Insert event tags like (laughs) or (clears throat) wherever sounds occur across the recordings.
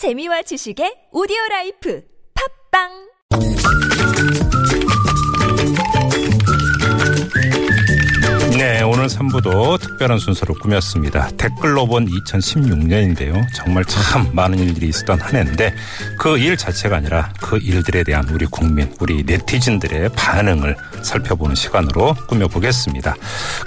재미와 지식의 오디오 라이프 팟빵 네, 오늘 3부도 특별한 순서로 꾸몄습니다. 댓글로 본 2016년인데요. 정말 참 많은 일들이 있었던 한 해인데 그 일 자체가 아니라 그 일들에 대한 우리 국민, 우리 네티즌들의 반응을 살펴보는 시간으로 꾸며보겠습니다.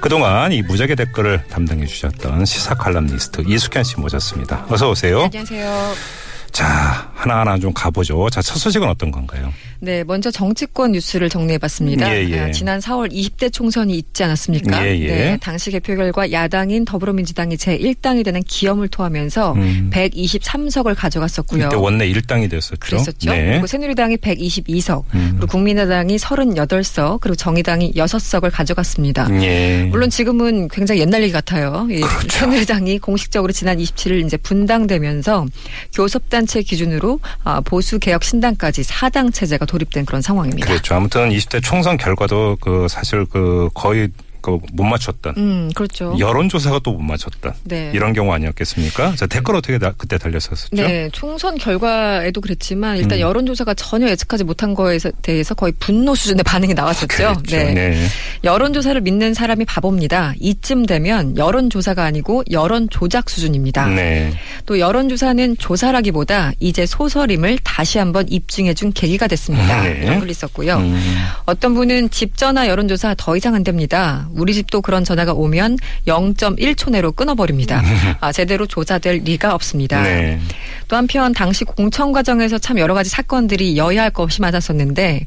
그동안 이 무작위 댓글을 담당해 주셨던 시사 칼럼니스트 이숙현 씨 모셨습니다. 어서 오세요. 안녕하세요. 자, 하나하나 좀 가보죠. 자, 첫 소식은 어떤 건가요? 네, 먼저 정치권 뉴스를 정리해봤습니다. 예, 예. 아, 지난 4월 20대 총선이 있지 않았습니까? 예, 예. 네, 당시 개표 결과 야당인 더불어민주당이 제1당이 되는 기염을 토하면서 음. 123석을 가져갔었고요. 이때 원내 1당이 됐었죠. 그랬었죠. 네. 그리고 새누리당이 122석, 음. 그리고 국민의당이 38석, 그리고 정의당이 6석을 가져갔습니다. 예. 물론 지금은 굉장히 옛날 얘기 같아요. 이 그렇죠. 새누리당이 공식적으로 지난 27일 이제 분당되면서 교섭단 체 기준으로 아, 보수 개혁 신당까지 4당 체제가 도입된 그런 상황입니다. 그렇죠. 아무튼 20대 총선 결과도 그 사실 그 거의 그 못 맞췄던 음, 그렇죠. 여론조사가 또 못 맞췄던 네. 이런 경우 아니었겠습니까? 자 댓글 어떻게 다, 그때 달렸었죠? 네, 총선 결과에도 그랬지만 일단 음. 여론조사가 전혀 예측하지 못한 거에 대해서 거의 분노 수준의 반응이 나왔었죠. 그렇죠. 네. 여론조사를 믿는 사람이 바보입니다. 이쯤 되면 여론조사가 아니고 여론 조작 수준입니다. 네. 또 여론조사는 조사라기보다 이제 소설임을 다시 한번 입증해준 계기가 됐습니다. 네. 이런 글이 있었고요. 음. 어떤 분은 집 전화 여론조사 더 이상 안 됩니다. 우리 집도 그런 전화가 오면 0.1초 내로 끊어버립니다. (laughs) 아, 제대로 조사될 리가 없습니다. 네. 또 한편 당시 공천 과정에서 참 여러 가지 사건들이 여야 할 것 없이 많았었는데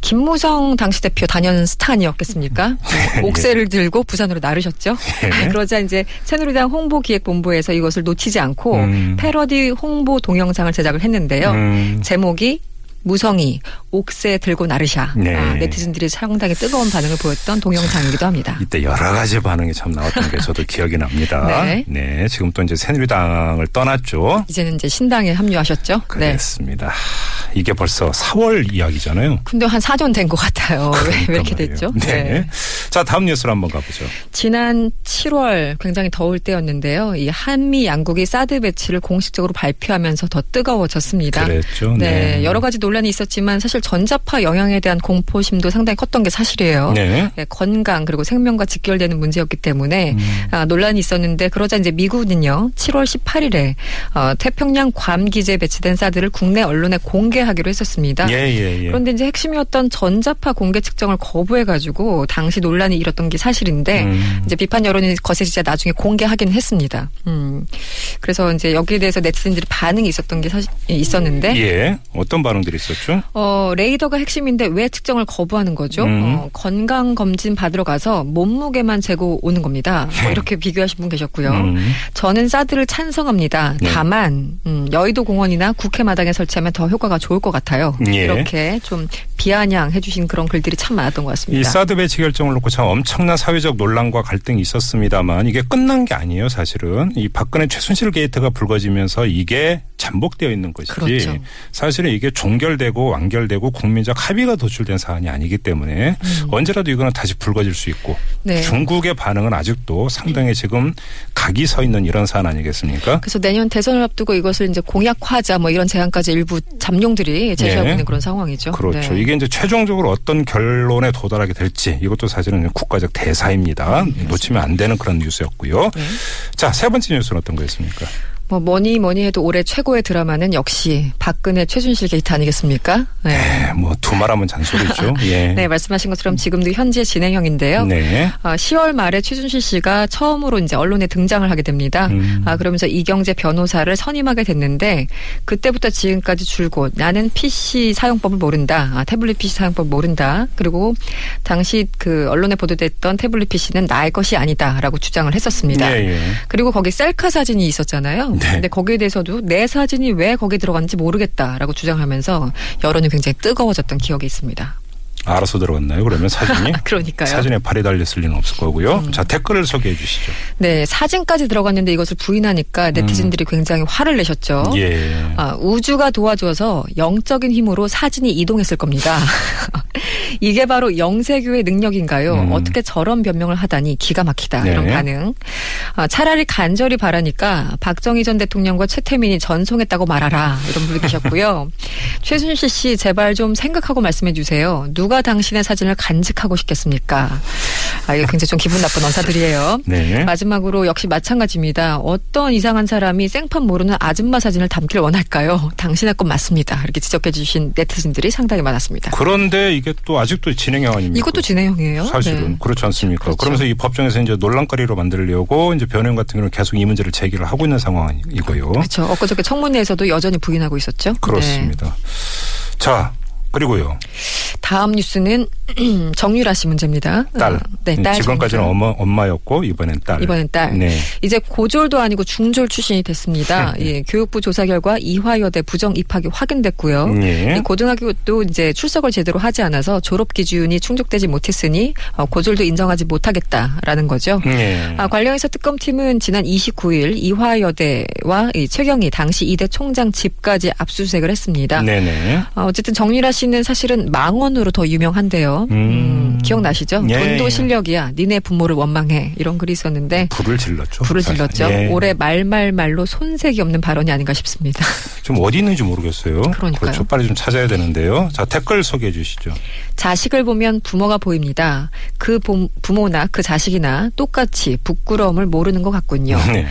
김무성 당시 대표 단연 스타 아니었겠습니까? (laughs) 옥새를 들고 부산으로 나르셨죠. 예. (laughs) 그러자 이제 새누리당 홍보기획본부에서 이것을 놓치지 않고 음. 패러디 홍보 동영상을 제작을 했는데요. 음. 제목이 무성이 옥새 들고 나르샤. 네. 아, 네티즌들이 상당히 뜨거운 반응을 보였던 동영상이기도 합니다. 이때 여러 가지 반응이 참 나왔던 게 저도 기억이 납니다. (laughs) 네. 지금 또 이제 새누리당을 떠났죠. 이제는 이제 신당에 합류하셨죠. 네. 그랬습니다. 하, 이게 벌써 4월 이야기잖아요. 근데 한 4년 된 것 같아요. 왜, 왜 이렇게 그러니까 됐죠? 말이에요. 네. 자 다음 뉴스로 한번 가보죠. 지난 7월 굉장히 더울 때였는데요. 이 한미 양국이 사드 배치를 공식적으로 발표하면서 더 뜨거워졌습니다. 그랬죠. 네, 네. 여러 가지 논란이 있었지만 사실 전자파 영향에 대한 공포심도 상당히 컸던 게 사실이에요. 네. 네, 건강 그리고 생명과 직결되는 문제였기 때문에 음. 아, 논란이 있었는데 그러자 이제 미국은요 7월 18일에 어, 태평양 괌 기지에 배치된 사드를 국내 언론에 공개 하기로 했었습니다. 예, 예, 예. 그런데 이제 핵심이었던 전자파 공개 측정을 거부해가지고 당시 논란이 일었던 게 사실인데 음. 이제 비판 여론이 거세지자 나중에 공개하긴 했습니다. 음. 그래서 이제 여기에 대해서 네티즌들이 반응이 있었던 게 사실 있었는데 예. 어떤 반응들이 있었죠? 어, 레이더가 핵심인데 왜 측정을 거부하는 거죠? 음. 어, 건강 검진 받으러 가서 몸무게만 재고 오는 겁니다. 뭐 이렇게 비교하신 분 계셨고요. 음. 저는 사드를 찬성합니다. 네. 다만 음, 여의도 공원이나 국회 마당에 설치하면 더 효과가 좋을 것 같아요. 예. 이렇게 좀 비아냥해 주신 그런 글들이 참 많았던 것이 같습니다. 사드 배치 결정을 놓고 참 엄청난 사회적 논란과 갈등이 있었습니다만 이게 끝난 게 아니에요, 사실은. 이 박근혜 최순실 게이트가 불거지면서 이게 잠복되어 있는 것이지. 그렇죠. 사실은 이게 종결되고 완결되고 국민적 합의가 도출된 사안이 아니기 때문에 언제라도 이거는 다시 불거질 수 있고 음. 네. 중국의 반응은 아직도 상당히 지금 각이 서 있는 이런 사안 아니겠습니까? 그래서 내년 대선을 앞두고 이것을 이제 공약화하자 뭐 이런 제안까지 일부 잠 제시하고 네. 있는 그런 상황이죠. 그렇죠. 네. 이게 이제 최종적으로 어떤 결론에 도달하게 될지 이것도 사실은 국가적 대사입니다. 놓치면 안 되는 그런 뉴스였고요. 음, 네. 자, 세 번째 뉴스는 어떤 거였습니까? 뭐 뭐니 뭐니 해도 올해 최고의 드라마는 역시 박근혜 최순실 게이트 아니겠습니까? 네. 네, 뭐 두말하면 잔소리죠. (laughs) 예. 네, 말씀하신 것처럼 지금도 현재 진행형인데요. 네. 아, 10월 말에 최순실 씨가 처음으로 이제 언론에 등장을 하게 됩니다. 음. 아, 그러면서 이경재 변호사를 선임하게 됐는데 그때부터 지금까지 줄곧 나는 PC 사용법을 모른다. 아, 태블릿 PC 사용법 모른다. 그리고 당시 그 언론에 보도됐던 태블릿 PC는 나의 것이 아니다라고 주장을 했었습니다. 예, 예. 그리고 거기 셀카 사진이 있었잖아요. 네. 근데 거기에 대해서도 내 사진이 왜 거기 들어갔는지 모르겠다라고 주장하면서 여론이 굉장히 뜨거워졌던 기억이 있습니다. 알아서 들어갔나요? 그러면 사진이? (laughs) 그러니까요. 음. 사진에 발이 달렸을 리는 없을 거고요. 자, 댓글을 소개해 주시죠. 네, 사진까지 들어갔는데 이것을 부인하니까 네티즌들이 굉장히 화를 내셨죠. 음. 예. 아, 우주가 도와줘서 영적인 힘으로 사진이 이동했을 겁니다. (laughs) 이게 바로 영세교의 능력인가요? 음. 어떻게 저런 변명을 하다니 기가 막히다. 네. 이런 반응. 아, 차라리 간절히 바라니까 박정희 전 대통령과 최태민이 전송했다고 말하라. 이런 분이 계셨고요. (laughs) 최순실 씨 제발 좀 생각하고 말씀해 주세요. 누가 당신의 사진을 간직하고 싶겠습니까? 아, 이게 굉장히 좀 기분 나쁜 언사들이에요. 네. 마지막으로 역시 마찬가지입니다. 어떤 이상한 사람이 생판 모르는 아줌마 사진을 담길 원할까요? 당신의 것 맞습니다. 이렇게 지적해 주신 네티즌들이 상당히 많았습니다. 그런데 이게 또 아직도 진행형 아닙니까? 이것도 진행형이에요. 사실은 네. 그렇지 않습니까? 그렇죠. 그러면서 이 법정에서 이제 논란거리로 만들려고 이제 변호인 같은 경우는 계속 이 문제를 제기를 하고 있는 상황이고요. 그렇죠. 엊그저께 청문회에서도 여전히 부인하고 있었죠. 네. 그렇습니다. 자 그리고요 다음 뉴스는 (clears throat) 정유라 씨 문제입니다. 딸. 어, 네, 딸. 지금까지는. 엄마, 엄마였고 이번엔 딸. 이번엔 딸. 네. 이제 고졸도 아니고 중졸 출신이 됐습니다. (laughs) 네. 예, 교육부 조사 결과 이화여대 부정 입학이 확인됐고요. 예. 이 고등학교도 이제 출석을 제대로 하지 않아서 졸업 기준이 충족되지 못했으니 어, 고졸도 인정하지 못하겠다라는 거죠. 예. 아, 관련해서 특검팀은 지난 29일 이화여대와 이 최경희 당시 이대 총장 집까지 압수수색을 했습니다. 네네. 어, 어쨌든 정유라 씨는 사실은 망언으로 더 유명한데요. 음. 음, 기억나시죠? 예, 돈도 예. 실력이야. 니네 부모를 원망해. 이런 글이 있었는데 불을 질렀죠. 불을. 질렀죠. 예. 올해 말말말로 손색이 없는 발언이 아닌가 싶습니다. (laughs) 좀 어디 있는지 모르겠어요. 그러니까요. 그렇죠. 빨리 좀 찾아야 되는데요. 자 댓글 소개해 주시죠. 자식을 보면 부모가 보입니다. 그 보- 부모나 그 자식이나 똑같이 부끄러움을 모르는 것 같군요. (laughs) 네.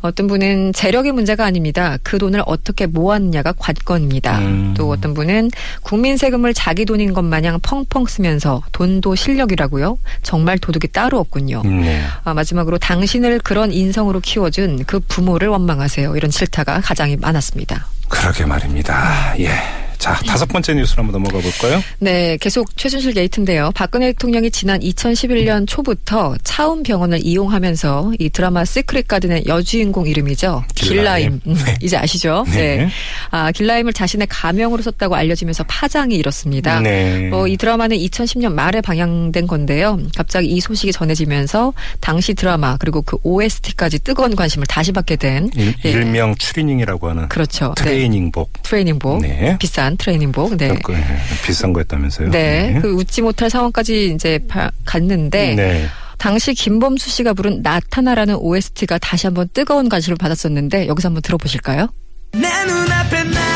어떤 분은 재력의 문제가 아닙니다. 그 돈을 어떻게 모았느냐가 관건입니다. 음. 또 어떤 분은 국민 세금을 자기 돈인 것 마냥 펑펑 쓰면서 돈도 실력이라고요. 정말 도둑이 따로 없군요. 네. 아, 마지막으로 당신을 그런 인성으로 키워준 그 부모를 원망하세요. 이런 질타가 가장 많았습니다. 그러게 말입니다. 예. 자 다섯 번째 뉴스로 한번 넘어가 볼까요? 네, 계속 최순실 게이트인데요. 박근혜 대통령이 지난 2011년 초부터 차움 병원을 이용하면서 이 드라마 시크릿 가든의 여주인공 이름이죠. 길라임. 길라임. 음, 이제 아시죠? 네. 네. 아, 길라임을 자신의 가명으로 썼다고 알려지면서 파장이 일었습니다. 네. 어, 이 드라마는 2010년 말에 방영된 건데요. 갑자기 이 소식이 전해지면서 당시 드라마 그리고 그 OST까지 뜨거운 관심을 다시 받게 된 일, 예. 일명 추리닝이라고 하는 그렇죠. 네. 트레이닝복. 트레이닝복. 네. 비싼 트레이닝복. 네. 그, 예, 비싼 거였다면서요? 네. 그 웃지 못할 상황까지 이제 바- 갔는데 네. 당시 김범수 씨가 부른 나타나라는 OST가 다시 한번 뜨거운 관심을 받았었는데 여기서 한번 들어보실까요? 내 눈앞에 나타나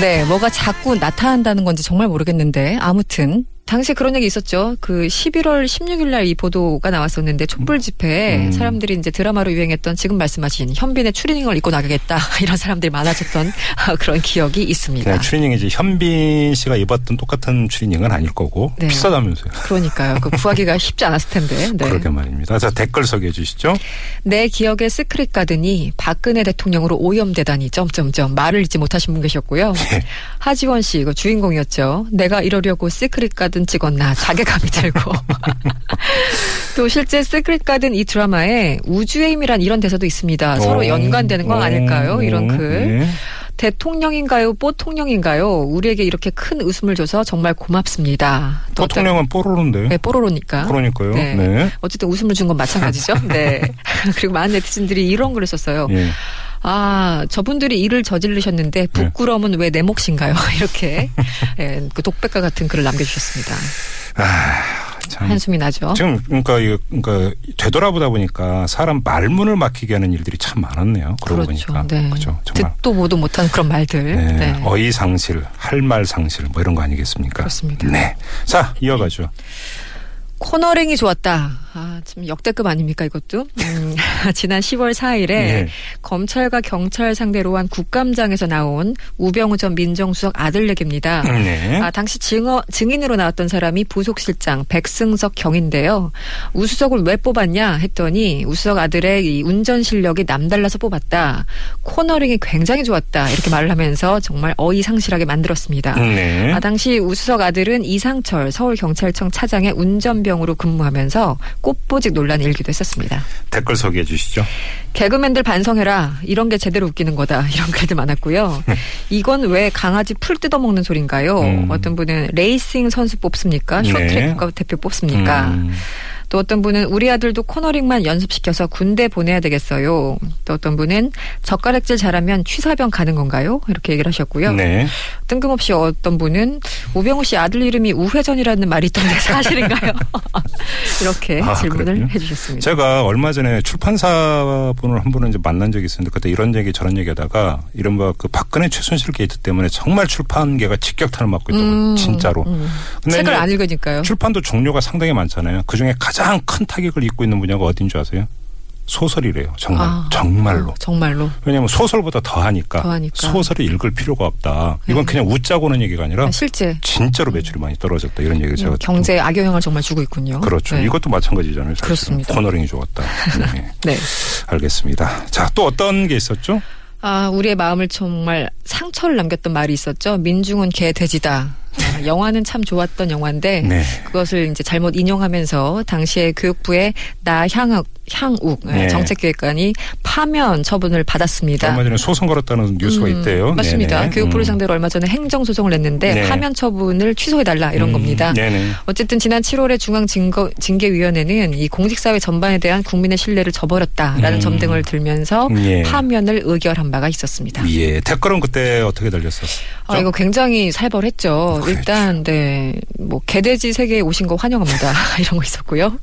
네, 뭐가 자꾸 나타난다는 건지 정말 모르겠는데 아무튼 당시 그런 얘기 있었죠. 그 11월 16일 날 이 보도가 나왔었는데 촛불 집회에 음. 사람들이 이제 드라마로 유행했던 지금 말씀하신 현빈의 추리닝을 입고 나가겠다 (laughs) 이런 사람들이 많아졌던 (laughs) 그런 기억이 있습니다. 그냥 추리닝이 이제 현빈 씨가 입었던 똑같은 추리닝은 아닐 거고 네. 비싸다면서요. 그러니까요. 그 구하기가 (laughs) 쉽지 않았을 텐데. 네. 그러게 말입니다. 자 댓글 소개해 주시죠. 내 기억의 시크릿 가든이 박근혜 대통령으로 오염되다니 점점점 말을 잇지 못하신 분 계셨고요. 네. 하지원 씨 그 주인공이었죠. 내가 이러려고 시크릿 가든 찍었나 자괴감이 (laughs) 들고. 또 실제 시크릿 가든 이 드라마에 우주의 힘이란 이런 대사도 있습니다. 서로 오, 연관되는 건 오, 아닐까요? 이런 글. 네. 대통령인가요? 뽀통령인가요? 우리에게 이렇게 큰 웃음을 줘서 정말 고맙습니다. 보통령은 뽀로로인데. 네, 뽀로로니까. 그러니까요. 네. 네. 어쨌든 웃음을 준 건 마찬가지죠. (laughs) 네. 그리고 많은 네티즌들이 이런 글을 썼어요. 예. 아, 저분들이 일을 저지르셨는데 부끄러움은 왜 내 몫인가요? (laughs) 이렇게 예, 그 독백과 같은 글을 남겨주셨습니다. 아, 참. 한숨이 나죠. 지금 그러니까 이거 그러니까 되돌아보다 보니까 사람 말문을 막히게 하는 일들이 참 많았네요. 그러고 그렇죠. 보니까 네. 그죠. 정말 듣도 보도 못한 그런 말들. 네. 네. 어휘 상실, 할 말 상실 뭐 이런 거 아니겠습니까? 그렇습니다. 네. 자 이어가죠. 코너링이 좋았다. 아, 참 역대급 아닙니까 이것도? 음, (laughs) 지난 10월 4일에 예. 검찰과 경찰 상대로 한 국감장에서 나온 우병우 전 민정수석 아들 얘기입니다. 네. 아, 당시 증어, 증인으로 나왔던 사람이 부속실장 백승석 경인데요. 우수석을 왜 뽑았냐 했더니 우수석 아들의 이 운전 실력이 남달라서 뽑았다. 코너링이 굉장히 좋았다. 이렇게 말을 하면서 정말 어이상실하게 만들었습니다. 네. 아, 당시 우수석 아들은 이상철 서울경찰청 차장의 운전병 신병으로 근무하면서 꽃보직 논란이 일기도 했었습니다. 댓글 소개해 주시죠. 개그맨들 반성해라. 이런 게 제대로 웃기는 거다. (laughs) 이런 글들 많았고요. 이건 왜 강아지 풀 뜯어먹는 소린가요? 음. 어떤 분은 레이싱 선수 뽑습니까? 네. 쇼트트랙 국가대표 뽑습니까? 음. 또 어떤 분은 우리 아들도 코너링만 연습시켜서 군대 보내야 되겠어요. 또 어떤 분은 젓가락질 잘하면 취사병 가는 건가요? 이렇게 얘기를 하셨고요. 네. 뜬금없이 어떤 분은 우병우 씨 아들 이름이 우회전이라는 말이 있던데 (laughs) 사실인가요? (laughs) 이렇게 아, 질문을 그렇군요. 해주셨습니다. 제가 얼마 전에 출판사 분을 한 분을 이제 만난 적이 있었는데 그때 이런 얘기 저런 얘기 하다가 이른바 그 박근혜 최순실 게이트 때문에 정말 출판계가 직격탄을 맞고 있다고 음, 진짜로. 음. 책을 안 읽으니까요. 출판도 종류가 상당히 많잖아요. 그 중에 가장 큰 타격을 입고 있는 분야가 어딘 줄 아세요? 소설이래요. 정말. 아, 정말로. 어, 정말로. 왜냐하면 소설보다 더 하니까, 더 하니까. 소설을 읽을 필요가 없다. 이건 네. 그냥 웃자고는 얘기가 아니라 실제 진짜로 매출이 많이 떨어졌다. 이런 얘기를 제가 음, 경제 에 악영향을 정말 주고 있군요. 그렇죠. 네. 이것도 마찬가지잖아요. 사실은. 그렇습니다. 코너링이 좋았다. 네. (laughs) 네. 알겠습니다. 자, 또 어떤 게 있었죠? 아, 우리의 마음을 정말 상처를 남겼던 말이 있었죠. 민중은 개 돼지다. 아, 영화는 참 좋았던 영화인데 네. 그것을 이제 잘못 인용하면서 당시에 교육부의 나향욱 향욱 네. 정책기획관이 파면 처분을 받았습니다. 얼마 전에 소송 걸었다는 뉴스가 음, 있대요. 맞습니다. 네네. 교육부를 음. 상대로 얼마 전에 행정소송을 냈는데 네. 파면 처분을 취소해달라 이런 음, 겁니다. 네네. 어쨌든 지난 7월에 중앙징계위원회는 이 공직사회 전반에 대한 국민의 신뢰를 저버렸다라는 음. 점 등을 들면서 예. 파면을 의결한 바가 있었습니다. 예. 댓글은 그때 어떻게 달렸었어요? 아, 이거 굉장히 살벌했죠. 그렇죠. 일단, 네, 뭐, 개돼지 세계에 오신 거 환영합니다. (laughs) 이런 거 있었고요.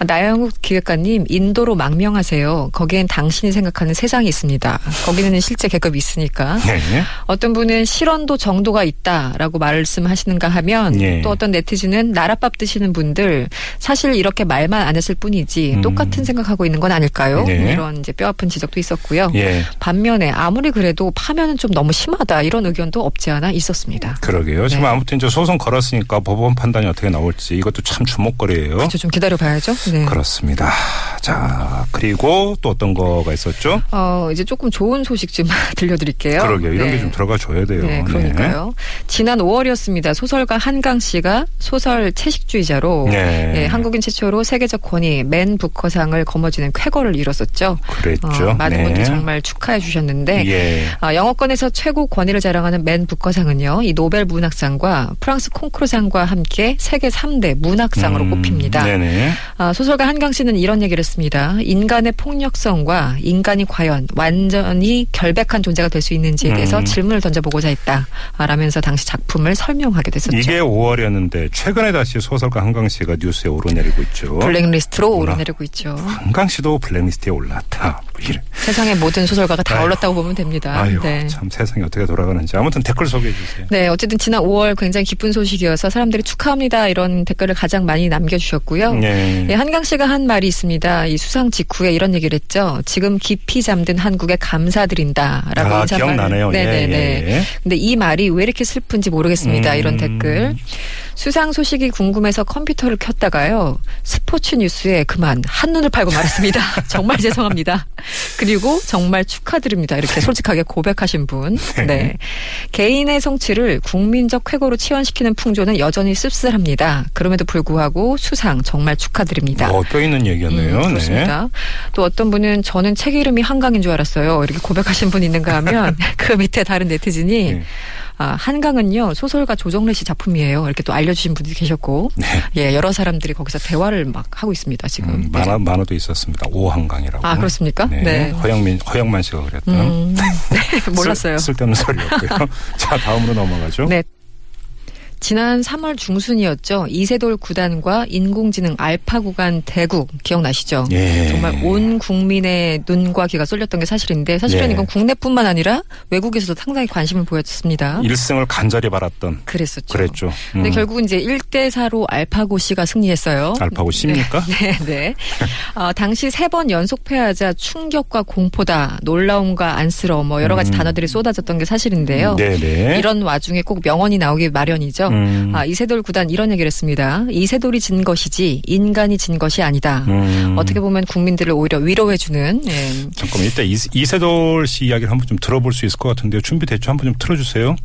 아, 나영욱 기획가님, 인도로 망명하세요. 거기엔 당신이 생각하는 세상이 있습니다. 거기는 실제 계급이 있으니까. 네. 어떤 분은 실언도 정도가 있다라고 말씀하시는가 하면 예. 또 어떤 네티즌은 나랏밥 드시는 분들 사실 이렇게 말만 안 했을 뿐이지 음. 똑같은 생각하고 있는 건 아닐까요? 네. 이런 이제 뼈아픈 지적도 있었고요. 예. 반면에 아무리 그래도 파면은 좀 너무 심하다 이런 의견도 없지 않아 있었습니다. 그러게요. 지금 네. 아무튼 이제 소송 걸었으니까 법원 판단이 어떻게 나올지 이것도 참 주목거리예요. 그렇죠. 좀 기다려 봐야죠. 네. 그렇습니다. 자, 그리고 또 어떤 거가 있었죠? 어, 이제 조금 좋은 소식 좀 (laughs) 들려드릴게요. 그러게요. 이런 네. 게좀 들어가 줘야 돼요. 네, 그러니까요. 지난 5월이었습니다. 소설가 한강 씨가 소설 채식주의자로 네. 예, 한국인 최초로 세계적 권위 맨 부커상을 거머쥐는 쾌거를 이뤘었죠. 그랬죠. 어, 많은 네. 분들이 정말 축하해 주셨는데 예. 아, 영어권에서 최고 권위를 자랑하는 맨 부커상은요, 이 노벨 문학상과 프랑스 콩쿠르상과 함께 세계 3대 문학상으로 음, 꼽힙니다. 네네. 아, 소설가 한강 씨는 이런 얘기를 했습니다. 인간의 폭력성과 인간이 과연 완전히 결백한 존재가 될 수 있는지에 대해서 음. 질문을 던져보고자 했다. 아, 라면서 당시 작품을 설명하게 됐었죠. 이게 5월이었는데 최근에 다시 소설가 한강 씨가 뉴스에 오르내리고 있죠. 블랙리스트로. 오르내리고 있죠. 한강 씨도 블랙리스트에 올랐다. 뭐. 세상의 모든 소설가가 다 아유. 올랐다고 보면 됩니다. 아유, 네. 참 세상이 어떻게 돌아가는지. 아무튼 댓글 소개해 주세요. 네, 어쨌든 지난 5월 굉장히 기쁜 소식이어서 사람들이 축하합니다 이런 댓글을 가장 많이 남겨주셨고요. 네. 예, 한강 씨가 한 말이 있습니다. 이 수상 직후에 이런 얘기를 했죠. 지금 깊이 잠든 한국에 감사드린다라고 아. 기억나네요. 네네네. 예, 예. 근데 이 말이 왜 이렇게 슬픈지 모르겠습니다. 음. 이런 댓글. 수상 소식이 궁금해서 컴퓨터를 켰다가요. 스포츠 뉴스에 그만 한눈을 팔고 말았습니다. (laughs) 정말 죄송합니다. 그리고 정말 축하드립니다. 이렇게 솔직하게 고백하신 분. 네. 개인의 성취를 국민적 쾌거로 치환시키는 풍조는 여전히 씁쓸합니다. 그럼에도 불구하고 수상 정말 축하드립니다. 어, 뼈 있는 얘기였네요. 음, 그렇습니다. 또 어떤 분은 저는 책 이름이 한강인 줄 알았어요. 이렇게 고백하신 분 있는가 하면 (laughs) 그 밑에 다른 네티즌이 네. 아, 한강은요 소설가 조정래 씨 작품이에요. 이렇게 또 알려주신 분들이 계셨고, 네. 예 여러 사람들이 거기서 대화를 막 하고 있습니다 지금. 음, 만화, 만화도 있었습니다. 오한강이라고. 아, 그렇습니까? 네. 네. 허영민, 허영만 씨가 그랬던. 음, (laughs) 네, 몰랐어요. 쓸, 쓸데없는 소리였고요. (laughs) 자, 다음으로 넘어가죠. 네. 지난 3월 중순이었죠. 이세돌 구단과 인공지능 알파 구간 대국 기억나시죠? 예. 정말 온 국민의 눈과 귀가 쏠렸던 게 사실인데 사실은 예. 이건 국내뿐만 아니라 외국에서도 상당히 관심을 보였습니다. 1승을 간절히 바랐던. 그랬었죠. 그랬죠. 근데 음. 결국은 이제 1대 4로 알파고 씨가 승리했어요. 알파고 씨입니까? (laughs) 네, 네. 어, 당시 세 번 연속 패하자 충격과 공포다, 놀라움과 안쓰러움, 뭐 여러 가지 음. 단어들이 쏟아졌던 게 사실인데요. 네 네. 이런 와중에 꼭 명언이 나오기 마련이죠. 음. 아, 이세돌 구단 이런 얘기를 했습니다. 이세돌이 진 것이지 인간이 진 것이 아니다. 음. 어떻게 보면 국민들을 오히려 위로해주는 예, 잠깐만 이때 이- 이세돌 씨 이야기를 한번 좀 들어볼 수 있을 것 같은데요. 준비됐죠? 한번 좀 틀어주세요.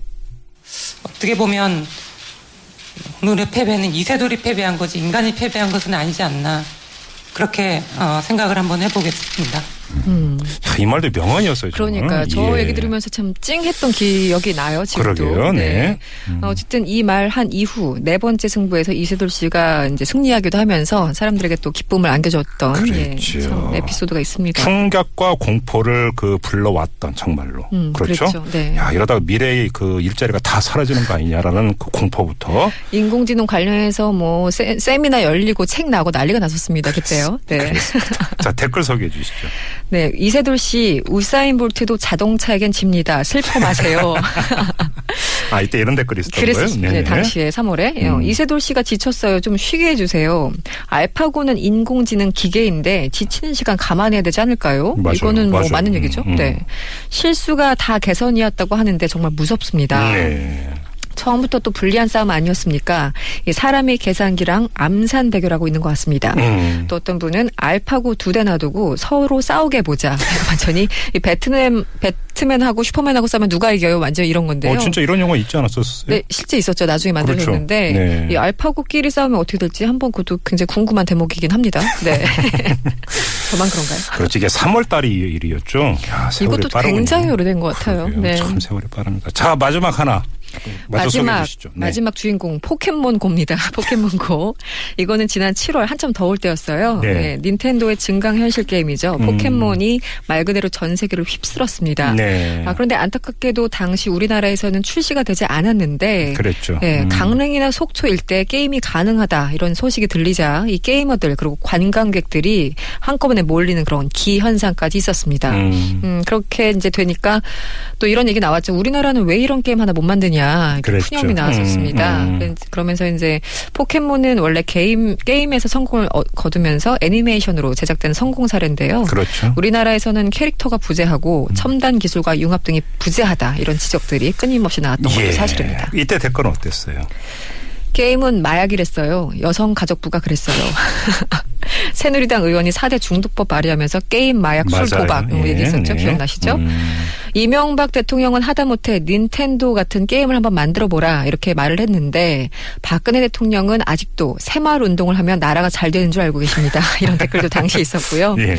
어떻게 보면 오늘의 패배는 이세돌이 패배한 거지 인간이 패배한 것은 아니지 않나 그렇게 어, 생각을 한번 해보겠습니다. 야, 이 말도 명언이었어요. 그러니까 저 예. 얘기 들으면서 참 찡했던 기억이 나요. 지금도. 그러게요, 네. 음. 어, 어쨌든 이 말 한 이후 네 번째 승부에서 이세돌 씨가 이제 승리하기도 하면서 사람들에게 또 기쁨을 안겨줬던 예, 에피소드가 있습니다. 충격과 공포를 그 불러왔던 정말로 음, 그렇죠. 그랬죠. 네. 야 이러다가 미래의 그 일자리가 다 사라지는 거 아니냐라는 그 공포부터 인공지능 관련해서 뭐 세, 세미나 열리고 책 나고 난리가 났었습니다. 그때요. (laughs) 네. 자 댓글 소개해 주시죠. 네, 이세돌 씨 우사인 볼트도 자동차에겐 집니다. 슬퍼 마세요. (laughs) 아 이때 이런 댓글이 있었던 거예요? 그랬었습니다. 네네. 당시에 3월에 음. 이세돌 씨가 지쳤어요. 좀 쉬게 해주세요. 알파고는 인공지능 기계인데 지치는 시간 감안해야 되지 않을까요? 맞아요. 이거는 뭐 맞아요. 맞는 얘기죠. 음, 음. 네, 실수가 다 개선이었다고 하는데 정말 무섭습니다. 네. 처음부터 또 불리한 싸움 아니었습니까? 이 사람의 계산기랑 암산 대결하고 있는 것 같습니다. 음. 또 어떤 분은 알파고 두 대 놔두고 서로 싸우게 보자. (laughs) 완전히 이 배트맨 배트맨하고 슈퍼맨하고 싸우면 누가 이겨요? 완전 히 이런 건데요. 어 진짜 이런 영화 있지 않았었어요? 네, 실제 있었죠. 나중에 만들어졌는데 그렇죠. 네. 이 알파고끼리 싸우면 어떻게 될지 한번 그것도 굉장히 궁금한 대목이긴 합니다. 네. (laughs) 저만 그런가요? 그렇지 이게 3월 달이 일이었죠. 야, 세월이 이것도. 굉장히 오래된 것 같아요. 그러게요. 네. 참 세월이 빠릅니다. 자 마지막 하나 소개해 마지막. 네. 마지막 주인공 포켓몬고입니다. (laughs) 포켓몬고 이거는 지난 7월 한참 더울 때였어요. 네. 네, 닌텐도의 증강 현실 게임이죠. 음. 포켓몬이 말 그대로 전 세계를 휩쓸었습니다. 네. 아, 그런데 안타깝게도 당시 우리나라에서는 출시가 되지 않았는데 그랬죠. 네, 음. 강릉이나 속초 일대 게임이 가능하다 이런 소식이 들리자 이 게이머들 그리고 관광객들이 한꺼번에 몰리는 그런 기 현상까지 있었습니다. 음. 음. 그렇게 이제 되니까 또 이런 얘기 나왔죠. 우리나라는 왜 이런 게임 하나 못 만드냐 이렇게 그랬죠. 푸념이 나왔었습니다. 음, 음. 그러면서 이제 포켓몬은 원래 게임 게임에서 성공을 어- 거두면서 애니메이션으로 제작된 성공 사례인데요. 그렇죠. 우리나라에서는 캐릭터가 부재하고 첨단 기술과 융합 등이 부재하다 이런 지적들이 끊임없이 나왔던 것도 사실입니다. 예. 이때 댓글은 어땠어요? 게임은 마약이랬어요. 여성가족부가 그랬어요. (laughs) 새누리당 의원이 4대 중독법 발의하면서 게임, 마약, 술, 맞아요. 도박 뭐 예, 얘기했었죠. 네. 기억나시죠? 음. 이명박 대통령은 하다못해 닌텐도 같은 게임을 한번 만들어 보라 이렇게 말을 했는데 박근혜 대통령은 아직도 새마을 운동을 하면 나라가 잘 되는 줄 알고 계십니다. (laughs) 이런 댓글도 당시 있었고요. 예.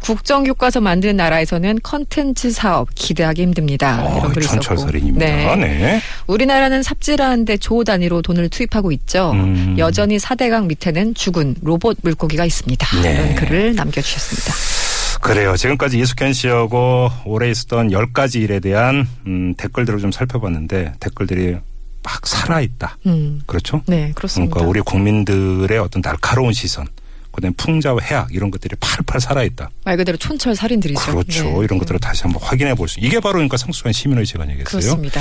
국정 교과서 만드는 나라에서는 컨텐츠 사업 기대하기 힘듭니다. 어, 이런 글이 있었고. 네. 네. 우리나라는 삽질하는데 조 단위로 돈을 투입하고 있죠. 음. 여전히 4대강 밑에는 죽은 로봇 물고기가 있습니다. 네. 이런 글을 남겨주셨습니다. 그래요. 지금까지 이숙현 씨하고 올해 있었던 10가지 일에 대한 음, 댓글들을 좀 살펴봤는데 댓글들이 막 살아있다. 음. 그렇죠? 네, 그렇습니다. 그러니까 우리 국민들의 어떤 날카로운 시선, 그다음에 풍자와 해악 이런 것들이 팔팔 살아있다. 말 그대로 촌철 살인들이죠. 그렇죠. 네. 이런 것들을 다시 한번 확인해 볼 수. 이게 바로 그러니까 성숙한 시민의식 아니겠어요? 그렇습니다.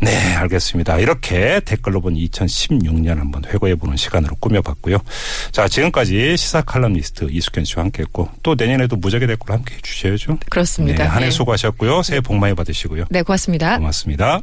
네. 네, 알겠습니다. 이렇게 댓글로 본 2016년 한번 회고해 보는 시간으로 꾸며봤고요. 자, 지금까지 시사 칼럼니스트 이숙현 씨와 함께했고 또 내년에도 무적의 댓글 함께 해 주셔야죠. 그렇습니다. 네, 한해 네. 수고하셨고요. 새해 복 많이 받으시고요. 네, 고맙습니다. 고맙습니다.